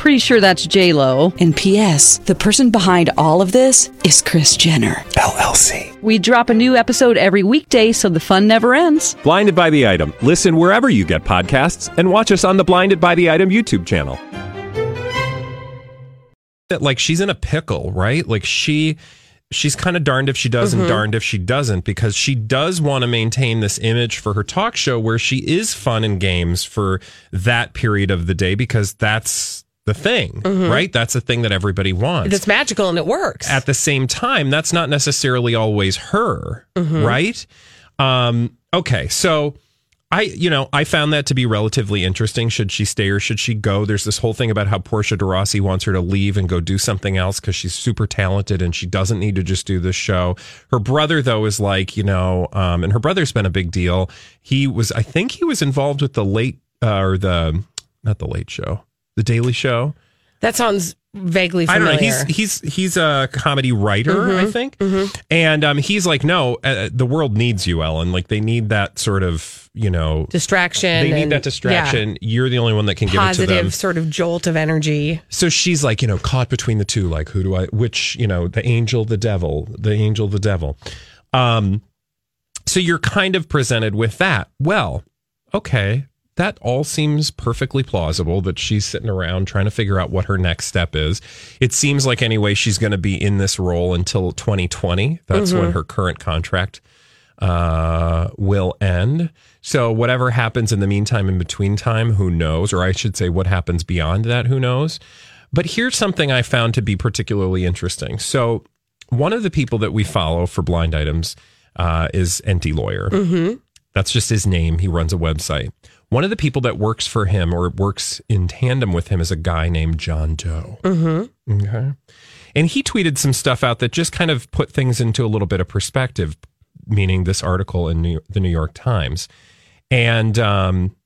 [SPEAKER 9] Pretty sure that's J Lo.
[SPEAKER 10] And P.S. The person behind all of this is Kris Jenner
[SPEAKER 11] LLC.
[SPEAKER 9] We drop a new episode every weekday, so the fun never ends.
[SPEAKER 11] Blinded by the item. Listen wherever you get podcasts, and watch us on the Blinded by the Item YouTube channel.
[SPEAKER 5] that like she's in a pickle, right? Like she she's kind of darned if she does and
[SPEAKER 3] Mhm.
[SPEAKER 5] darned if she doesn't because she does want to maintain this image for her talk show where she is fun and games for that period of the day because that's the thing,
[SPEAKER 3] Mhm.
[SPEAKER 5] right? That's the thing that everybody wants.
[SPEAKER 3] It's magical and it works.
[SPEAKER 5] At the same time, that's not necessarily always her,
[SPEAKER 3] Mhm.
[SPEAKER 5] right? Um, okay, so I, you know, I found that to be relatively interesting. Should she stay or should she go? There's this whole thing about how Portia de Rossi wants her to leave and go do something else because she's super talented and she doesn't need to just do this show. Her brother, though, is like, you know, um, and her brother's been a big deal. He was, I think, he was involved with the late uh, or the not the Late Show, the Daily Show.
[SPEAKER 3] that sounds vaguely
[SPEAKER 5] I don't
[SPEAKER 3] familiar.
[SPEAKER 5] know. He's he's he's a comedy writer, I
[SPEAKER 3] Mhm,
[SPEAKER 5] think, and um, he's like, no, uh, the world needs you, Ellen. Like they need that sort of, you know,
[SPEAKER 3] distraction.
[SPEAKER 5] They need
[SPEAKER 3] and-
[SPEAKER 5] that distraction. You're the only one that can
[SPEAKER 3] yeah,
[SPEAKER 5] give it to them.
[SPEAKER 3] positive sort of jolt of energy.
[SPEAKER 5] So she's like, you know, caught between the two. Like, who do I? Which, you know, the angel, the devil, the angel, the devil. Um, so you're kind of presented with that. Well, okay, that all seems perfectly plausible that she's sitting around trying to figure out what her next step is. It seems like anyway she's going to be in this role until 2020. That's when
[SPEAKER 12] Mhm.
[SPEAKER 5] her current contract uh, will end. So whatever happens in the meantime, in between time, who knows? Or I should say, what happens beyond that, who knows? But here's something I found to be particularly interesting. So one of the people that we follow for blind items uh, is Enty Lawyer.
[SPEAKER 3] Mm-hmm.
[SPEAKER 5] That's just his name. He runs a website. One of the people that works for him or works in tandem with him is a guy named John Doe.
[SPEAKER 3] Mm-hmm.
[SPEAKER 5] Okay. And he tweeted some stuff out that just kind of put things into a little bit of perspective, meaning this article in New, the New York Times. And um,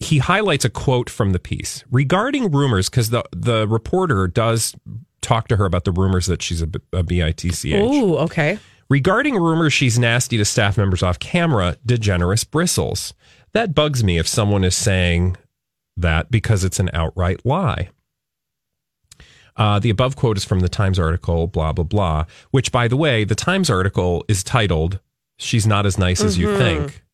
[SPEAKER 5] he highlights a quote from the piece regarding rumors, because the, the reporter does talk to her about the rumors that she's a, a BITCH.
[SPEAKER 3] Ooh, okay.
[SPEAKER 5] Regarding rumors she's nasty to staff members off camera, DeGeneres bristles. That bugs me if someone is saying that because it's an outright lie. Uh, the above quote is from the Times article, blah, blah, blah, which, by the way, the Times article is titled, She's Not as Nice as You
[SPEAKER 3] Mhm.
[SPEAKER 5] Think.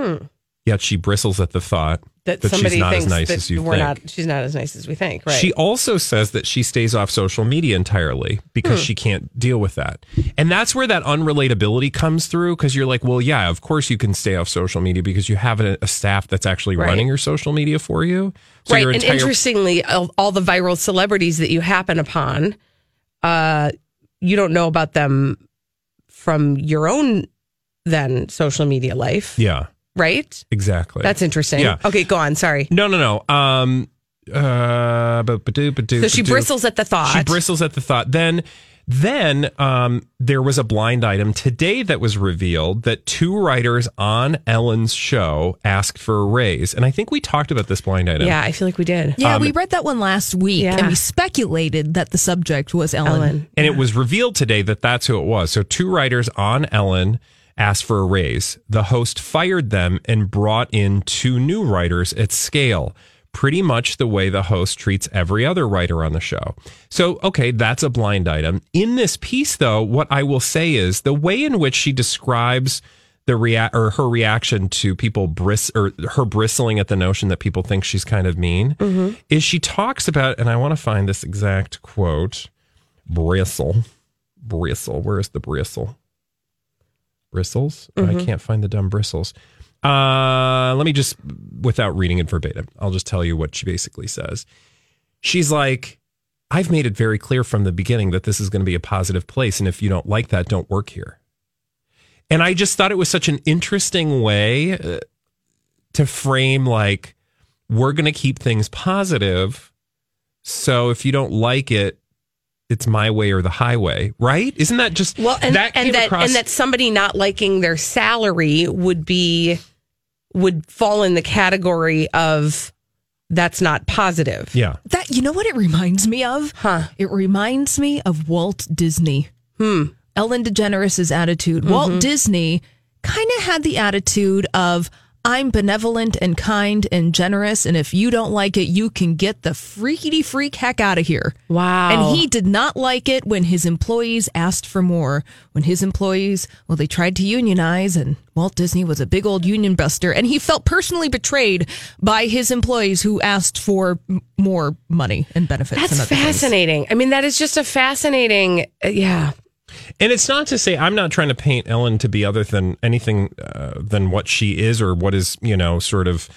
[SPEAKER 3] Hmm.
[SPEAKER 5] Yet she bristles at the thought
[SPEAKER 3] That,
[SPEAKER 5] that
[SPEAKER 3] somebody
[SPEAKER 5] she's not
[SPEAKER 3] thinks
[SPEAKER 5] as nice
[SPEAKER 3] that
[SPEAKER 5] as you
[SPEAKER 3] we're
[SPEAKER 5] think.
[SPEAKER 3] not. She's not as nice as we think. Right.
[SPEAKER 5] She also says that she stays off social media entirely because
[SPEAKER 3] Hmm.
[SPEAKER 5] she can't deal with that. And that's where that unrelatability comes through because you're like, well, yeah, of course you can stay off social media because you have a, a staff that's actually
[SPEAKER 3] Right.
[SPEAKER 5] running your social media for you. So
[SPEAKER 3] right.
[SPEAKER 5] your
[SPEAKER 3] And interestingly, all the viral celebrities that you happen upon, uh, you don't know about them from your own then social media life,
[SPEAKER 5] Yeah,
[SPEAKER 3] right?
[SPEAKER 5] exactly.
[SPEAKER 3] That's interesting.
[SPEAKER 5] Yeah.
[SPEAKER 3] Okay, go on. Sorry.
[SPEAKER 5] No, no, no. Um, uh, but, but, but,
[SPEAKER 3] So she bristles at the thought.
[SPEAKER 5] She bristles at the thought. Then, then um, there was a blind item today that was revealed that two writers on Ellen's show asked for a raise, and I think we talked about this blind item.
[SPEAKER 3] Yeah, I feel like we did.
[SPEAKER 7] Yeah,
[SPEAKER 5] Um,
[SPEAKER 7] we read that one last week,
[SPEAKER 3] Yeah.
[SPEAKER 7] and we speculated that the subject was Ellen.
[SPEAKER 5] And it was revealed today that that's who it was. So two writers on Ellen asked for a raise. The host fired them and brought in two new writers at scale. Pretty much the way the host treats every other writer on the show. So, okay, that's a blind item. In this piece, though, what I will say is the way in which she describes the rea- or her reaction to people bris or her bristling at the notion that people think she's kind of mean
[SPEAKER 3] Mm-hmm.
[SPEAKER 5] is she talks about, and I want to find this exact quote bristle. Bristle. Where is the bristle? Bristles? I
[SPEAKER 3] Mhm.
[SPEAKER 5] can't find the dumb bristles. Uh, let me just, without reading it verbatim, I'll just tell you what she basically says. She's like, I've made it very clear from the beginning that this is going to be a positive place. And if you don't like that, don't work here. And I just thought it was such an interesting way uh, to frame like, we're going to keep things positive. So if you don't like it, it's my way or the highway, right? Isn't that just
[SPEAKER 3] Well, and
[SPEAKER 5] that
[SPEAKER 3] and that
[SPEAKER 5] across-
[SPEAKER 3] and that somebody not liking their salary would be would fall in the category of that's not positive.
[SPEAKER 5] yeah.
[SPEAKER 7] That you know what it reminds me of?
[SPEAKER 3] Huh.
[SPEAKER 7] It reminds me of Walt Disney.
[SPEAKER 3] Hmm.
[SPEAKER 7] Ellen DeGeneres' attitude. Walt Disney kind of had the attitude of I'm benevolent and kind and generous, and if you don't like it, you can get the freaky freak heck out of here.
[SPEAKER 3] Wow.
[SPEAKER 7] And he did not like it when his employees asked for more. When his employees, well, they tried to unionize, and Walt Disney was a big old union buster, and he felt personally betrayed by his employees who asked for m- more money and benefits.
[SPEAKER 3] That's
[SPEAKER 7] and other things.
[SPEAKER 3] fascinating. I mean, that is just a fascinating. uh, yeah.
[SPEAKER 5] And it's not to say I'm not trying to paint Ellen to be other than anything uh, than what she is or what is, you know, sort of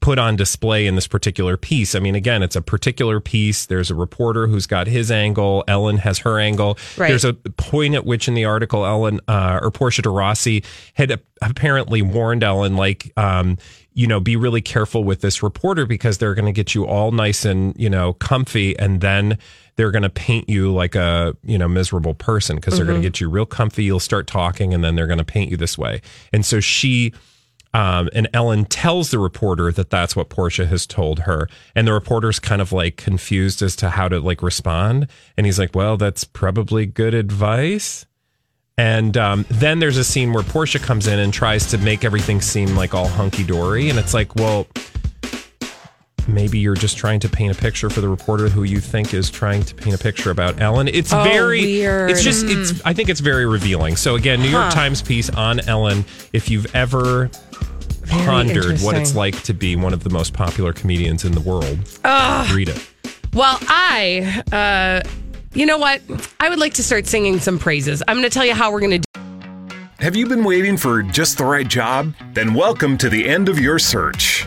[SPEAKER 5] put on display in this particular piece. I mean, again, it's a particular piece. There's a reporter who's got his angle. Ellen has her angle.
[SPEAKER 3] Right.
[SPEAKER 5] There's a point at which in the article, Ellen uh, or Portia de Rossi had apparently warned Ellen, like, um, you know, be really careful with this reporter because they're going to get you all nice and, you know, comfy. And then they're going to paint you like a, you know, miserable person because they're going
[SPEAKER 3] Mm-hmm.
[SPEAKER 5] to get you real comfy. You'll start talking and then they're going to paint you this way. And so she, um, and Ellen tells the reporter that that's what Portia has told her. And the reporter's kind of like confused as to how to like respond. And he's like, well, that's probably good advice. And um, then there's a scene where Portia comes in and tries to make everything seem like all hunky dory. And it's like, well, maybe you're just trying to paint a picture for the reporter who you think is trying to paint a picture about Ellen. It's
[SPEAKER 3] Oh,
[SPEAKER 5] very,
[SPEAKER 3] weird.
[SPEAKER 5] it's just, it's, I think it's very revealing. So again, New York
[SPEAKER 3] Huh.
[SPEAKER 5] Times piece on Ellen. If you've ever pondered what it's like to be one of the most popular comedians in the world.
[SPEAKER 3] Ugh.
[SPEAKER 5] Read it.
[SPEAKER 3] Well, I, uh, you know what? I would like to start singing some praises. I'm going to tell you how we're going to do.
[SPEAKER 12] Have you been waiting for just the right job? Then welcome to the end of your search.